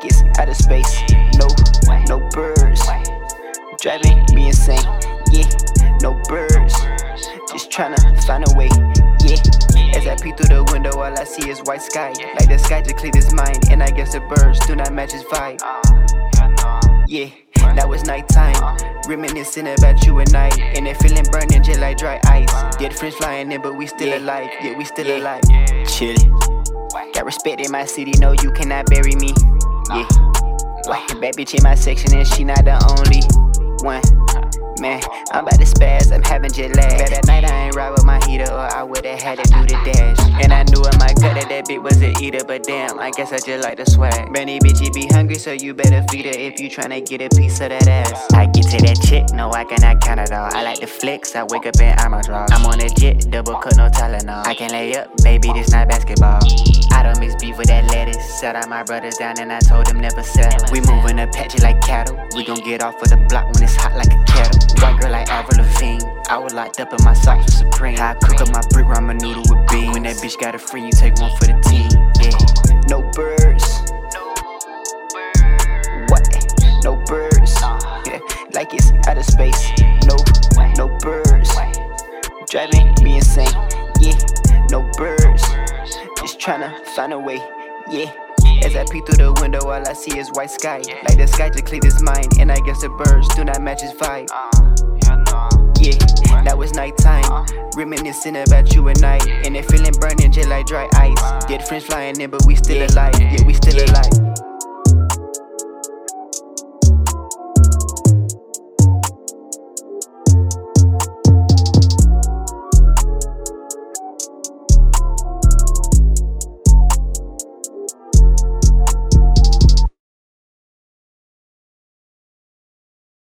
like it's outer space. No, no birds. Driving me insane. Yeah, no birds. Just tryna find a way. Yeah. As I peek through the window, all I see is white sky. Like the sky just cleared his mind, and I guess the birds do not match his vibe. Yeah, now it's nighttime. Reminiscing about you and I. And it feeling burning just like dry ice. Dead friends flying in, but we still alive. Yeah, we still alive. Chillin'. Got respect in my city, no, you cannot bury me. Yeah. Bad bitch in my section, and she not the only one. Man, I'm about to spaz, I'm having jet lag. Bet at night I ain't ride with my heater, or I would've had to do the dash. And I knew in my gut that that bitch was a eater, but damn, I guess I just like the swag. Benny bitch, you be hungry, so you better feed her if you tryna get a piece of that ass. I get to that chick, no, I cannot count it all. I like the flex, I wake up in armor draw. I'm on a jet, double cut, no Tylenol. I can lay up, baby, this not basketball. I don't mix beef with that lettuce. Set out my brothers down and I told them never settle. We moving Apache like cattle. We gon' get off of the block when it's hot like a kettle. White girl like Avril Lavigne. I was locked up in my socks with Supreme. I cook up my brick ramen noodle with beans. When that bitch got a friend, you take one for the team. Yeah. No birds. What? No birds. Yeah. Like it's outer space. No, no birds. Driving me insane. Yeah. No birds. Just tryna find a way. Yeah. As I peek through the window, all I see is white sky. Like the sky just cleared his mind, and I guess the birds do not match his vibe. Yeah, now it's nighttime. Reminiscing about you and I. And it feeling burning just like dry ice. Dead friends flying in, but we still alive. Yeah, we still